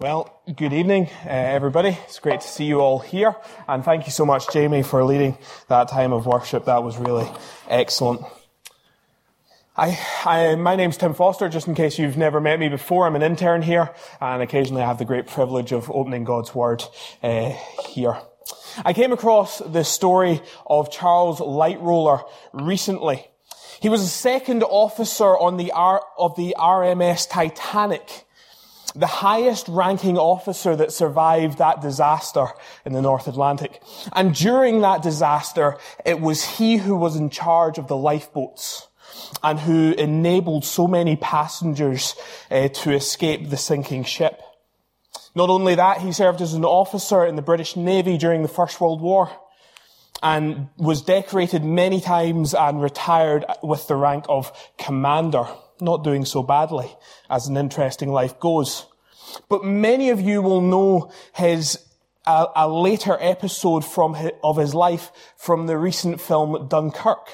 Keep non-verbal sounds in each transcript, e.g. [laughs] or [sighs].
Well, good evening, uh, everybody. It's great to see you all here. And thank you so much, Jamie, for leading that time of worship. That was really excellent. I, I, my name's Tim Foster, just in case you've never met me before. I'm an intern here, and occasionally I have the great privilege of opening God's Word uh, here. I came across the story of Charles Lightoller recently. He was a second officer on the R, of the RMS Titanic, the highest ranking officer that survived that disaster in the North Atlantic. And during that disaster, it was he who was in charge of the lifeboats and who enabled so many passengers uh, to escape the sinking ship. Not only that, he served as an officer in the British Navy during the First World War and was decorated many times and retired with the rank of commander, not doing so badly as an interesting life goes. But many of you will know his a, a later episode from his, of his life from the recent film Dunkirk,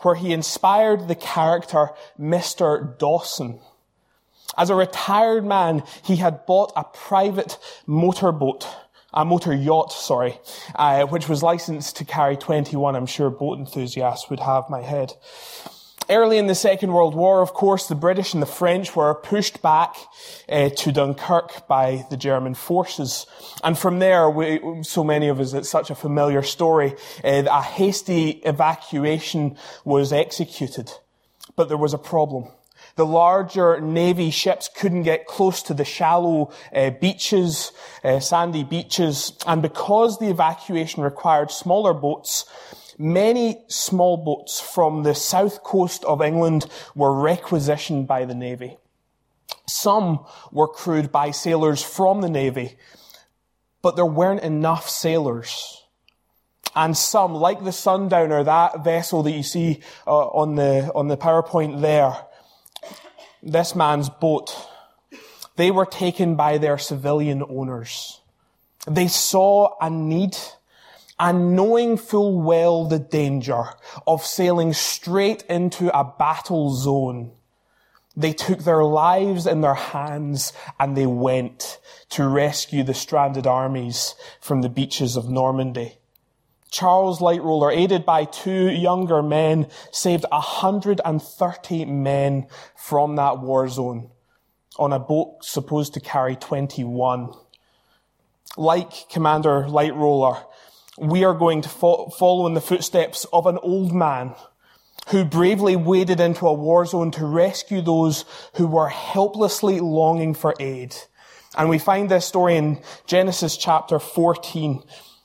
where he inspired the character Mr. Dawson. As a retired man, he had bought a private motorboat a motor yacht, sorry, uh, which was licensed to carry 21. I'm sure boat enthusiasts would have my head. Early in the Second World War, of course, the British and the French were pushed back uh, to Dunkirk by the German forces. And from there, we, so many of us, it's such a familiar story, uh, a hasty evacuation was executed. But there was a problem. The larger Navy ships couldn't get close to the shallow uh, beaches, uh, sandy beaches, and because the evacuation required smaller boats, many small boats from the south coast of England were requisitioned by the Navy. Some were crewed by sailors from the Navy, but there weren't enough sailors. And some, like the Sundowner, that vessel that you see uh, on the on the PowerPoint there, this man's boat, they were taken by their civilian owners. They saw a need and knowing full well the danger of sailing straight into a battle zone, they took their lives in their hands and they went to rescue the stranded armies from the beaches of Normandy. Charles Lightoller, aided by two younger men, saved 130 men from that war zone on a boat supposed to carry 21. Like Commander Lightoller, we are going to fo- follow in the footsteps of an old man who bravely waded into a war zone to rescue those who were helplessly longing for aid. And we find this story in Genesis chapter 14,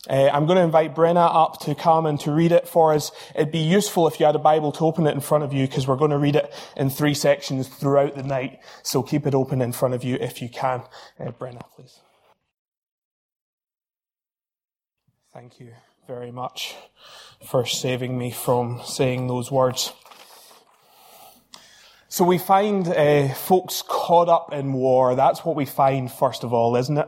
uh, I'm going to invite Brenna up to come and to read it for us. It'd be useful if you had a Bible to open it in front of you because we're going to read it in three sections throughout the night. So keep it open in front of you if you can. Uh, Brenna, please. Thank you very much for saving me from saying those words. So we find uh, folks caught up in war. That's what we find first of all, isn't it?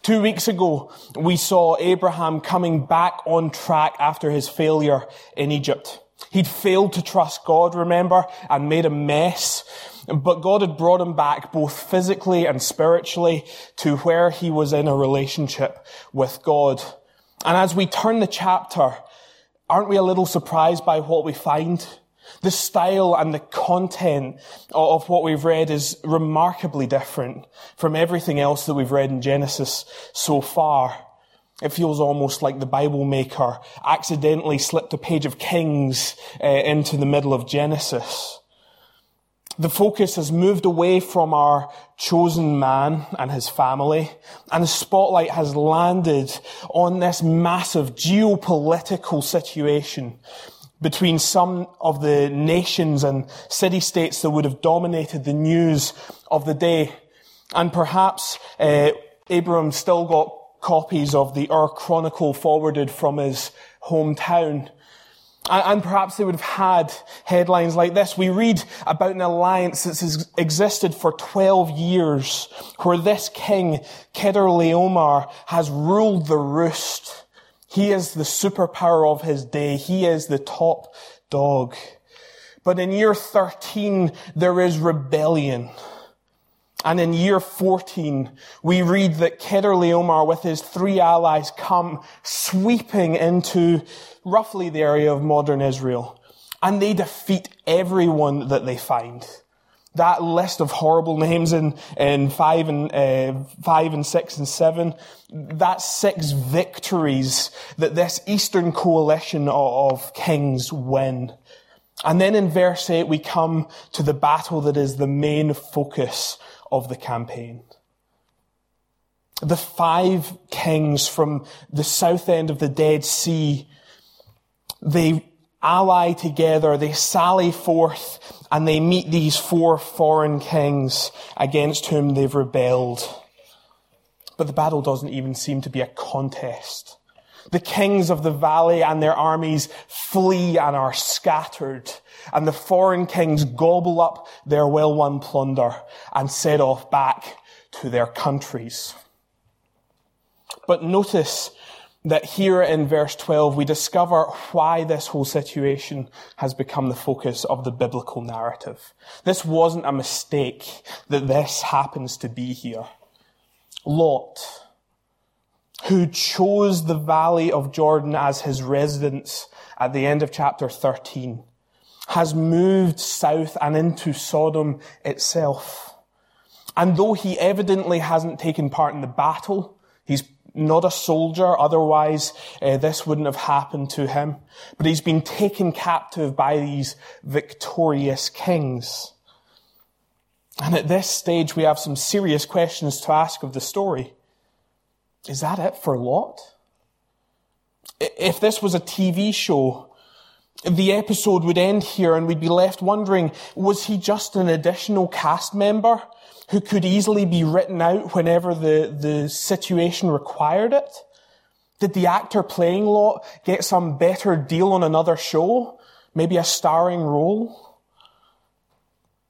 Two weeks ago, we saw Abraham coming back on track after his failure in Egypt. He'd failed to trust God, remember, and made a mess. But God had brought him back both physically and spiritually to where he was in a relationship with God. And as we turn the chapter, aren't we a little surprised by what we find? The style and the content of what we've read is remarkably different from everything else that we've read in Genesis so far. It feels almost like the Bible maker accidentally slipped a page of Kings uh, into the middle of Genesis. The focus has moved away from our chosen man and his family, and the spotlight has landed on this massive geopolitical situation between some of the nations and city-states that would have dominated the news of the day. And perhaps uh, Abram still got copies of the Ur Chronicle forwarded from his hometown. And, perhaps they would have had headlines like this. We read about an alliance that's existed for 12 years, where this king, Chedorlaomer, has ruled the roost he is the superpower of his day. He is the top dog. But in year 13, there is rebellion. And in year 14, we read that Chedorlaomer with his three allies come sweeping into roughly the area of modern Israel. And they defeat everyone that they find. That list of horrible names in, in five and, uh, five and six and seven, that six victories that this Eastern coalition of, of kings win. And then in verse 8, we come to the battle that is the main focus of the campaign. The five kings from the south end of the Dead Sea, they ally together, they sally forth, and they meet these four foreign kings against whom they've rebelled. But the battle doesn't even seem to be a contest. The kings of the valley and their armies flee and are scattered and the foreign kings gobble up their well-won plunder and set off back to their countries. But notice that here in verse 12 we discover why this whole situation has become the focus of the biblical narrative. This wasn't a mistake that this happens to be here. Lot, who chose the valley of Jordan as his residence at the end of chapter 13, has moved south and into Sodom itself. And though he evidently hasn't taken part in the battle, he's not a soldier, otherwise uh, this wouldn't have happened to him. But he's been taken captive by these victorious kings. And at this stage, we have some serious questions to ask of the story. Is that it for Lot? If this was a TV show, the episode would end here and we'd be left wondering, was he just an additional cast member who could easily be written out whenever the, the situation required it? Did the actor playing Lot get some better deal on another show? Maybe a starring role?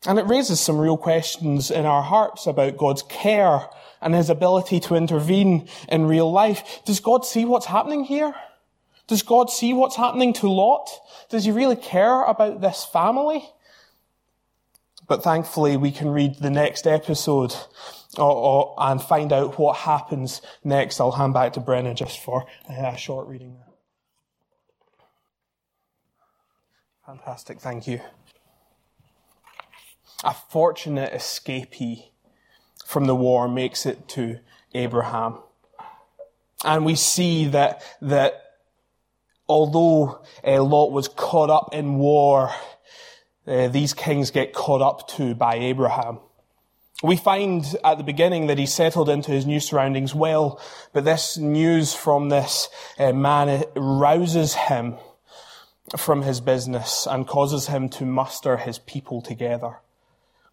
And it raises some real questions in our hearts about God's care and his ability to intervene in real life. Does God see what's happening here? Does God see what's happening to Lot? Does he really care about this family? But thankfully, we can read the next episode or, or, and find out what happens next. I'll hand back to Brennan just for a short reading. Fantastic, thank you. A fortunate escapee from the war makes it to Abraham. And we see that, that although uh, Lot was caught up in war, uh, these kings get caught up to by Abraham. We find at the beginning that he settled into his new surroundings well, but this news from this uh, man rouses him from his business and causes him to muster his people together.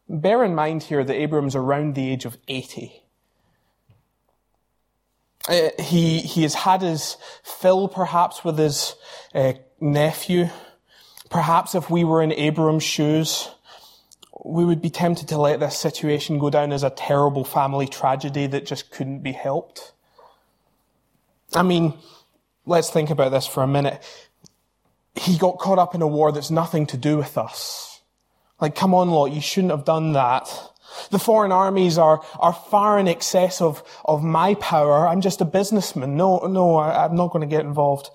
Bear in mind here that Abram's around the age of 80. Uh, he, he has had his fill perhaps with his uh, nephew. Perhaps if we were in Abram's shoes, we would be tempted to let this situation go down as a terrible family tragedy that just couldn't be helped. I mean, let's think about this for a minute. He got caught up in a war that's nothing to do with us. Like, come on, Lot, you shouldn't have done that. The foreign armies are, are far in excess of, of my power. I'm just a businessman. No, no, I, I'm not going to get involved.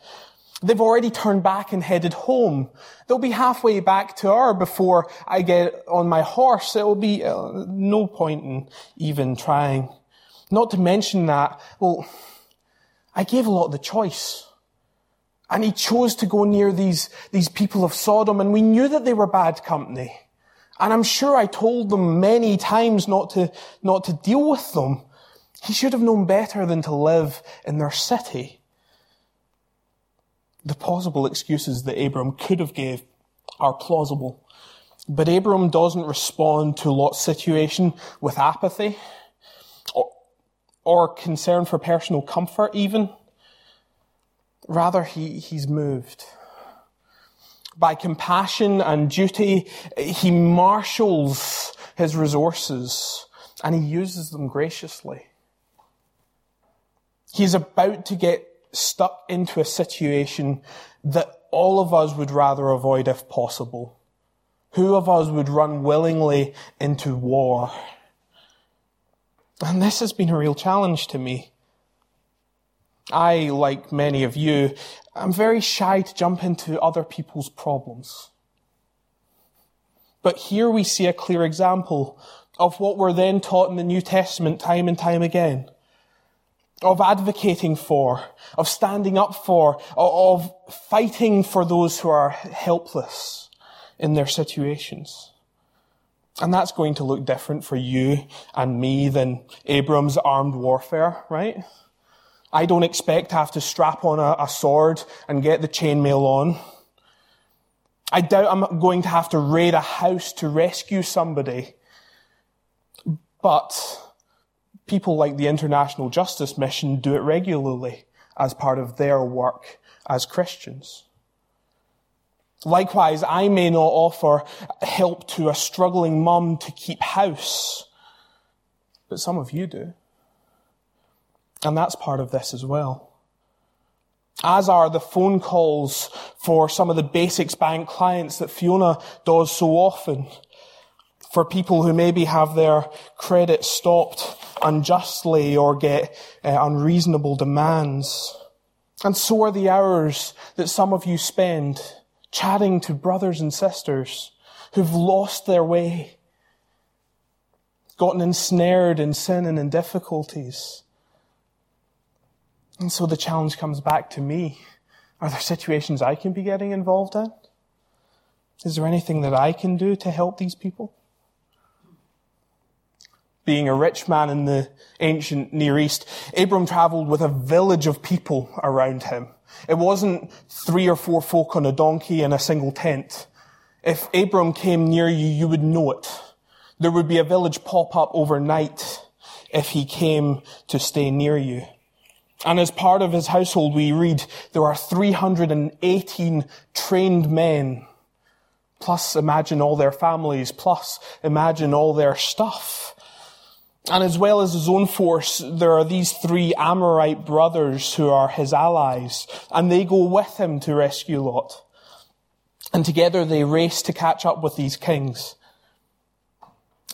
They've already turned back and headed home. They'll be halfway back to Ur before I get on my horse. It will be uh, no point in even trying. Not to mention that, well, I gave a lot the choice. And he chose to go near these, these people of Sodom and we knew that they were bad company. And I'm sure I told them many times not to, not to deal with them. He should have known better than to live in their city. The possible excuses that Abram could have gave are plausible. But Abram doesn't respond to Lot's situation with apathy or, or concern for personal comfort even. Rather, he, he's moved by compassion and duty, he marshals his resources and he uses them graciously. He's about to get stuck into a situation that all of us would rather avoid if possible. Who of us would run willingly into war? And this has been a real challenge to me. I, like many of you, am very shy to jump into other people's problems. But here we see a clear example of what we're then taught in the New Testament time and time again. Of advocating for, of standing up for, of fighting for those who are helpless in their situations. And that's going to look different for you and me than Abram's armed warfare, right? I don't expect to have to strap on a, a sword and get the chainmail on. I doubt I'm going to have to raid a house to rescue somebody. But people like the International Justice Mission do it regularly as part of their work as Christians. Likewise, I may not offer help to a struggling mum to keep house, but some of you do. And that's part of this as well. As are the phone calls for some of the basics bank clients that Fiona does so often. For people who maybe have their credit stopped unjustly or get uh, unreasonable demands. And so are the hours that some of you spend chatting to brothers and sisters who've lost their way, gotten ensnared in sin and in difficulties and so the challenge comes back to me. Are there situations I can be getting involved in? Is there anything that I can do to help these people? Being a rich man in the ancient Near East, Abram traveled with a village of people around him. It wasn't three or four folk on a donkey in a single tent. If Abram came near you, you would know it. There would be a village pop up overnight if he came to stay near you. And as part of his household, we read there are 318 trained men. Plus, imagine all their families. Plus, imagine all their stuff. And as well as his own force, there are these three Amorite brothers who are his allies, and they go with him to rescue Lot. And together they race to catch up with these kings.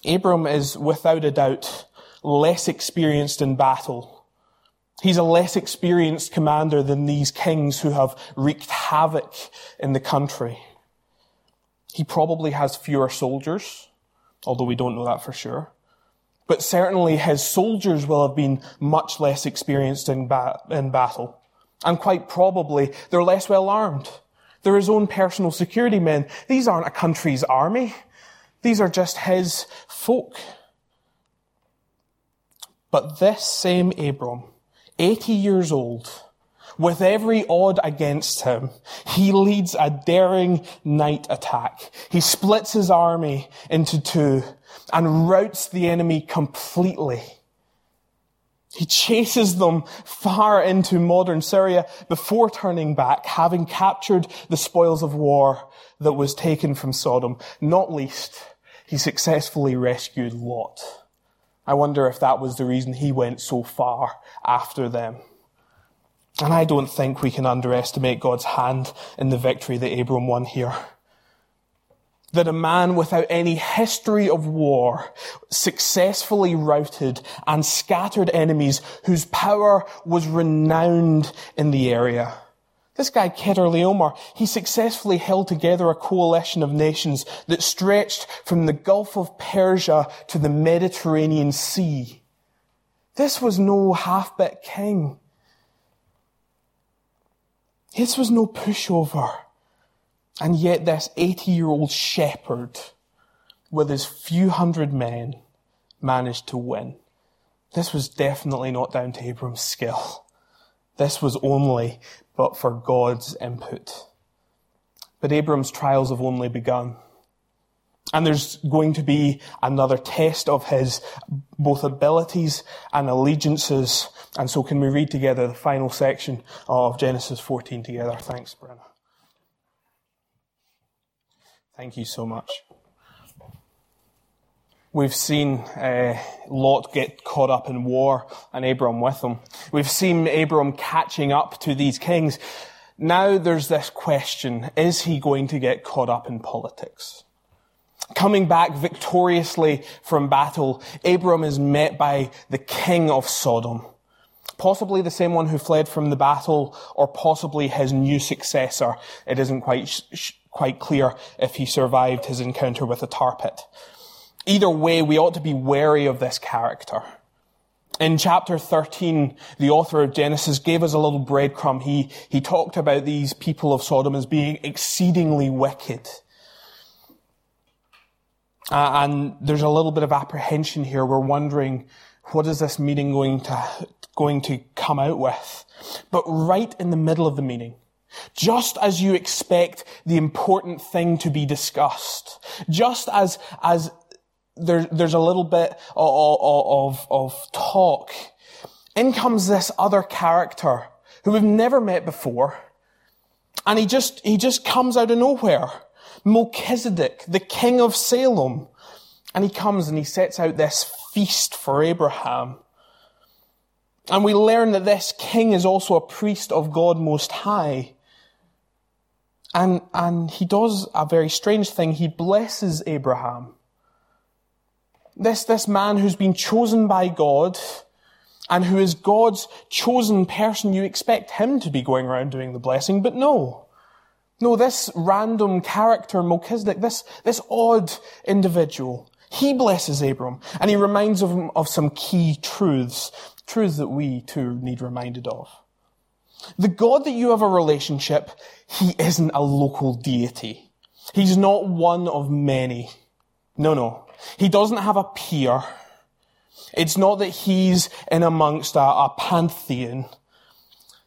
Abram is without a doubt less experienced in battle He's a less experienced commander than these kings who have wreaked havoc in the country. He probably has fewer soldiers, although we don't know that for sure. But certainly his soldiers will have been much less experienced in, ba- in battle. And quite probably they're less well armed. They're his own personal security men. These aren't a country's army. These are just his folk. But this same Abram, 80 years old, with every odd against him, he leads a daring night attack. He splits his army into two and routs the enemy completely. He chases them far into modern Syria before turning back, having captured the spoils of war that was taken from Sodom. Not least, he successfully rescued Lot. I wonder if that was the reason he went so far after them. And I don't think we can underestimate God's hand in the victory that Abram won here. That a man without any history of war successfully routed and scattered enemies whose power was renowned in the area. This guy, Chedorlaomer, he successfully held together a coalition of nations that stretched from the Gulf of Persia to the Mediterranean Sea. This was no half-bit king. This was no pushover. And yet this 80-year-old shepherd with his few hundred men managed to win. This was definitely not down to Abram's skill. This was only but for God's input. But Abram's trials have only begun. And there's going to be another test of his both abilities and allegiances. And so can we read together the final section of Genesis 14 together? Thanks, Brenna. Thank you so much. We've seen uh, Lot get caught up in war and Abram with him. We've seen Abram catching up to these kings. Now there's this question, is he going to get caught up in politics? Coming back victoriously from battle, Abram is met by the king of Sodom. Possibly the same one who fled from the battle, or possibly his new successor. It isn't quite, quite clear if he survived his encounter with the tar pit. Either way, we ought to be wary of this character. In chapter 13, the author of Genesis gave us a little breadcrumb. He, he talked about these people of Sodom as being exceedingly wicked. Uh, and there's a little bit of apprehension here. We're wondering, what is this meeting going to, going to come out with? But right in the middle of the meeting, just as you expect the important thing to be discussed, just as, as there, there's a little bit of, of, of talk, in comes this other character who we've never met before. And he just, he just comes out of nowhere. Melchizedek, the king of Salem. And he comes and he sets out this feast for Abraham. And we learn that this king is also a priest of God Most High. And, and he does a very strange thing. He blesses Abraham. This, this man who's been chosen by God and who is God's chosen person, you expect him to be going around doing the blessing, but no. No, this random character, Melchizedek, this, this odd individual, he blesses Abram and he reminds him of some key truths, truths that we too need reminded of. The God that you have a relationship, he isn't a local deity. He's not one of many. No, no. He doesn't have a peer. It's not that he's in amongst a, a pantheon.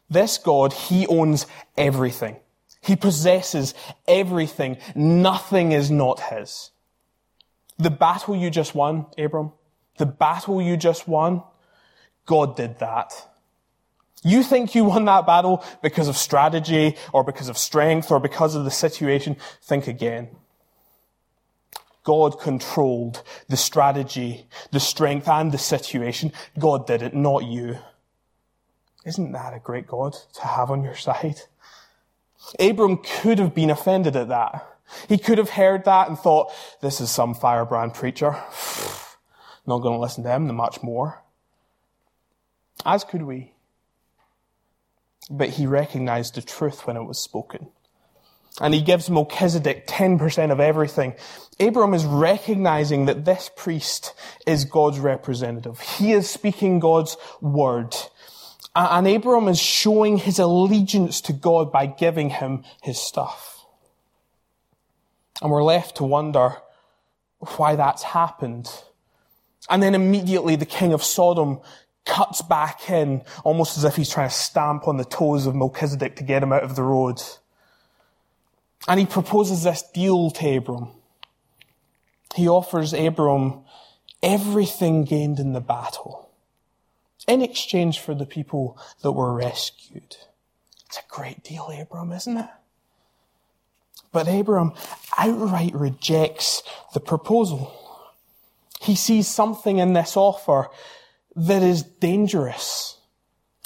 This God, he owns everything. He possesses everything. Nothing is not his. The battle you just won, Abram, the battle you just won, God did that. You think you won that battle because of strategy or because of strength or because of the situation. Think again. God controlled the strategy, the strength and the situation. God did it, not you. Isn't that a great God to have on your side? Abram could have been offended at that. He could have heard that and thought, this is some firebrand preacher. [sighs] Not going to listen to him much more. As could we. But he recognized the truth when it was spoken. And he gives Melchizedek 10% of everything. Abram is recognizing that this priest is God's representative. He is speaking God's word. And Abram is showing his allegiance to God by giving him his stuff. And we're left to wonder why that's happened. And then immediately the king of Sodom cuts back in, almost as if he's trying to stamp on the toes of Melchizedek to get him out of the road. And he proposes this deal to Abram. He offers Abram everything gained in the battle in exchange for the people that were rescued. It's a great deal, Abram, isn't it? But Abram outright rejects the proposal. He sees something in this offer that is dangerous.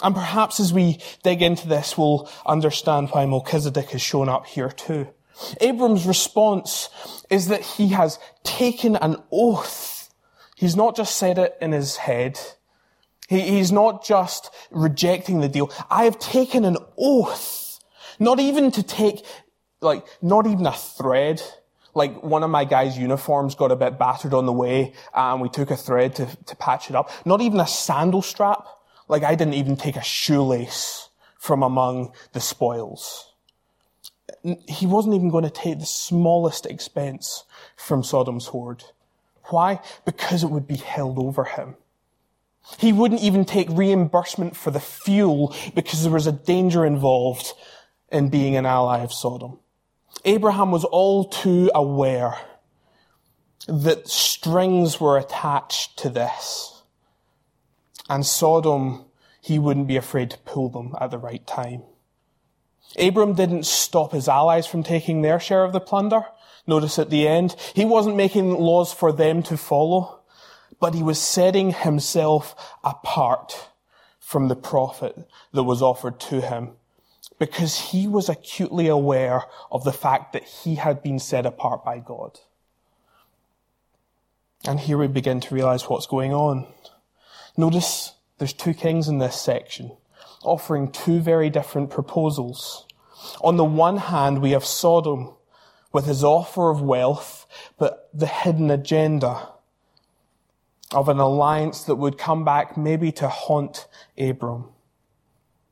And perhaps as we dig into this, we'll understand why Melchizedek has shown up here too. Abram's response is that he has taken an oath. He's not just said it in his head. He, he's not just rejecting the deal. I have taken an oath, not even to take, like, not even a thread. Like one of my guys' uniforms got a bit battered on the way, and we took a thread to, to patch it up. Not even a sandal strap. Like I didn't even take a shoelace from among the spoils. He wasn't even going to take the smallest expense from Sodom's hoard. Why? Because it would be held over him. He wouldn't even take reimbursement for the fuel because there was a danger involved in being an ally of Sodom. Abraham was all too aware that strings were attached to this. And Sodom, he wouldn't be afraid to pull them at the right time. Abram didn't stop his allies from taking their share of the plunder. Notice at the end, he wasn't making laws for them to follow but he was setting himself apart from the profit that was offered to him because he was acutely aware of the fact that he had been set apart by God. And here we begin to realize what's going on. Notice there's two kings in this section, offering two very different proposals. On the one hand, we have Sodom with his offer of wealth, but the hidden agenda of an alliance that would come back maybe to haunt Abram.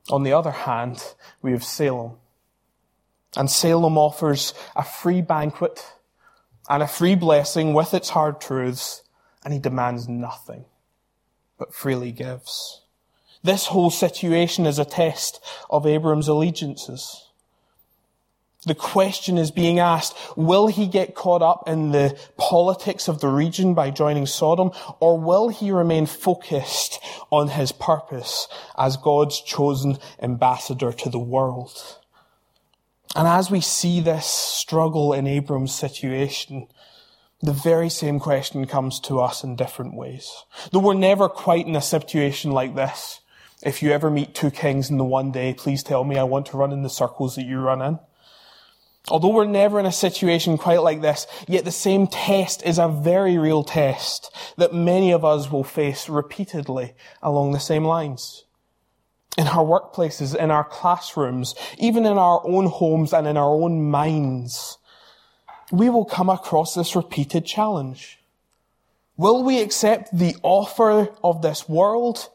On the other hand, we have Salem. And Salem offers a free banquet and a free blessing with its hard truths, and he demands nothing, but freely gives. This whole situation is a test of Abram's allegiances. The question is being asked, will he get caught up in the politics of the region by joining Sodom, or will he remain focused on his purpose as God's chosen ambassador to the world? And as we see this struggle in Abram's situation, the very same question comes to us in different ways. Though we're never quite in a situation like this, if you ever meet two kings in the one day, please tell me I want to run in the circles that you run in. Although we're never in a situation quite like this, yet the same test is a very real test that many of us will face repeatedly along the same lines. In our workplaces, in our classrooms, even in our own homes and in our own minds, we will come across this repeated challenge. Will we accept the offer of this world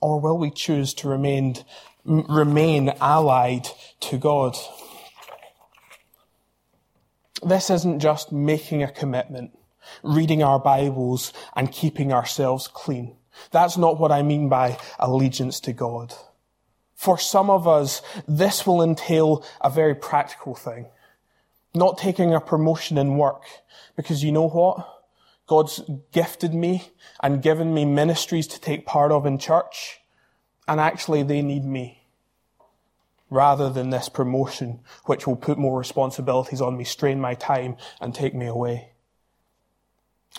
or will we choose to remain, remain allied to God? This isn't just making a commitment, reading our Bibles and keeping ourselves clean. That's not what I mean by allegiance to God. For some of us, this will entail a very practical thing. Not taking a promotion in work. Because you know what? God's gifted me and given me ministries to take part of in church. And actually they need me rather than this promotion, which will put more responsibilities on me, strain my time, and take me away.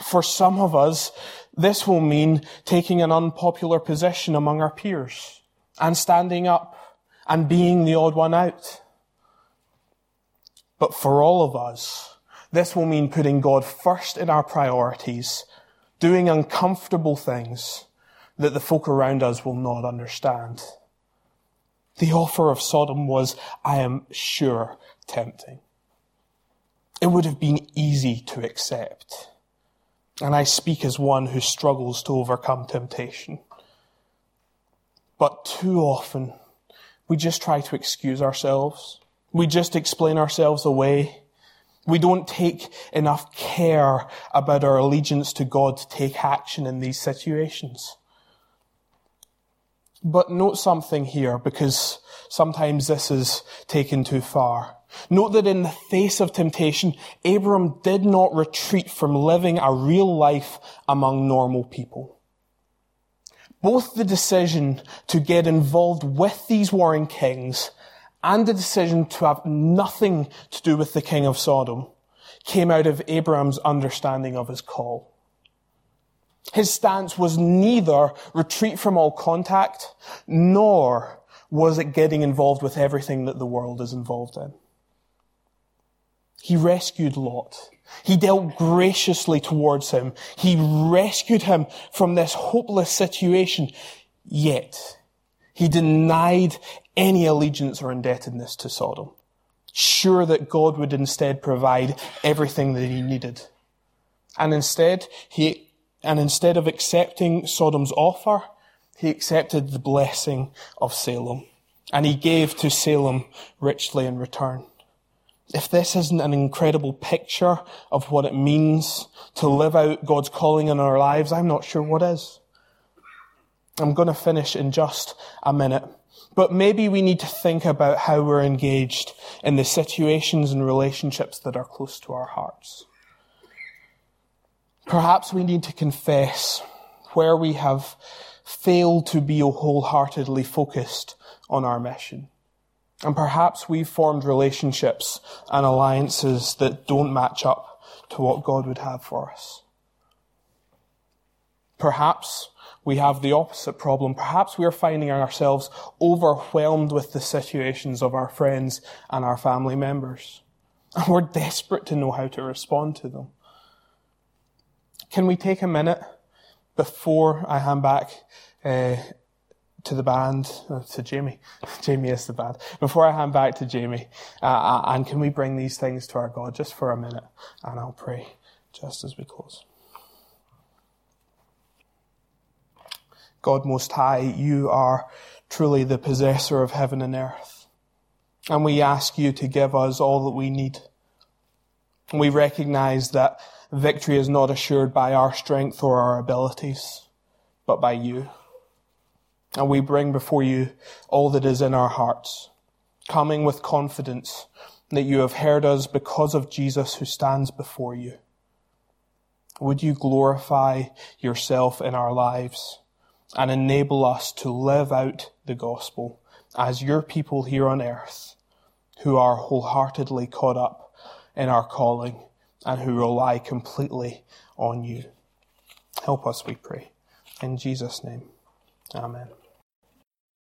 For some of us, this will mean taking an unpopular position among our peers and standing up and being the odd one out. But for all of us, this will mean putting God first in our priorities, doing uncomfortable things that the folk around us will not understand. The offer of Sodom was, I am sure, tempting. It would have been easy to accept. And I speak as one who struggles to overcome temptation. But too often, we just try to excuse ourselves. We just explain ourselves away. We don't take enough care about our allegiance to God to take action in these situations. But note something here because sometimes this is taken too far. Note that in the face of temptation, Abram did not retreat from living a real life among normal people. Both the decision to get involved with these warring kings and the decision to have nothing to do with the king of Sodom came out of Abraham's understanding of his call. His stance was neither retreat from all contact, nor was it getting involved with everything that the world is involved in. He rescued Lot. He dealt graciously towards him. He rescued him from this hopeless situation. Yet, he denied any allegiance or indebtedness to Sodom, sure that God would instead provide everything that he needed. And instead, he and instead of accepting Sodom's offer, he accepted the blessing of Salem. And he gave to Salem richly in return. If this isn't an incredible picture of what it means to live out God's calling in our lives, I'm not sure what is. I'm going to finish in just a minute. But maybe we need to think about how we're engaged in the situations and relationships that are close to our hearts. Perhaps we need to confess where we have failed to be wholeheartedly focused on our mission. And perhaps we've formed relationships and alliances that don't match up to what God would have for us. Perhaps we have the opposite problem. Perhaps we are finding ourselves overwhelmed with the situations of our friends and our family members. And we're desperate to know how to respond to them. Can we take a minute before I hand back uh, to the band, uh, to Jamie? [laughs] Jamie is the band. Before I hand back to Jamie, uh, uh, and can we bring these things to our God just for a minute? And I'll pray just as we close. God Most High, you are truly the possessor of heaven and earth. And we ask you to give us all that we need. We recognize that victory is not assured by our strength or our abilities, but by you. And we bring before you all that is in our hearts, coming with confidence that you have heard us because of Jesus who stands before you. Would you glorify yourself in our lives and enable us to live out the gospel as your people here on earth who are wholeheartedly caught up in our calling and who rely completely on you. Help us, we pray. In Jesus' name, amen.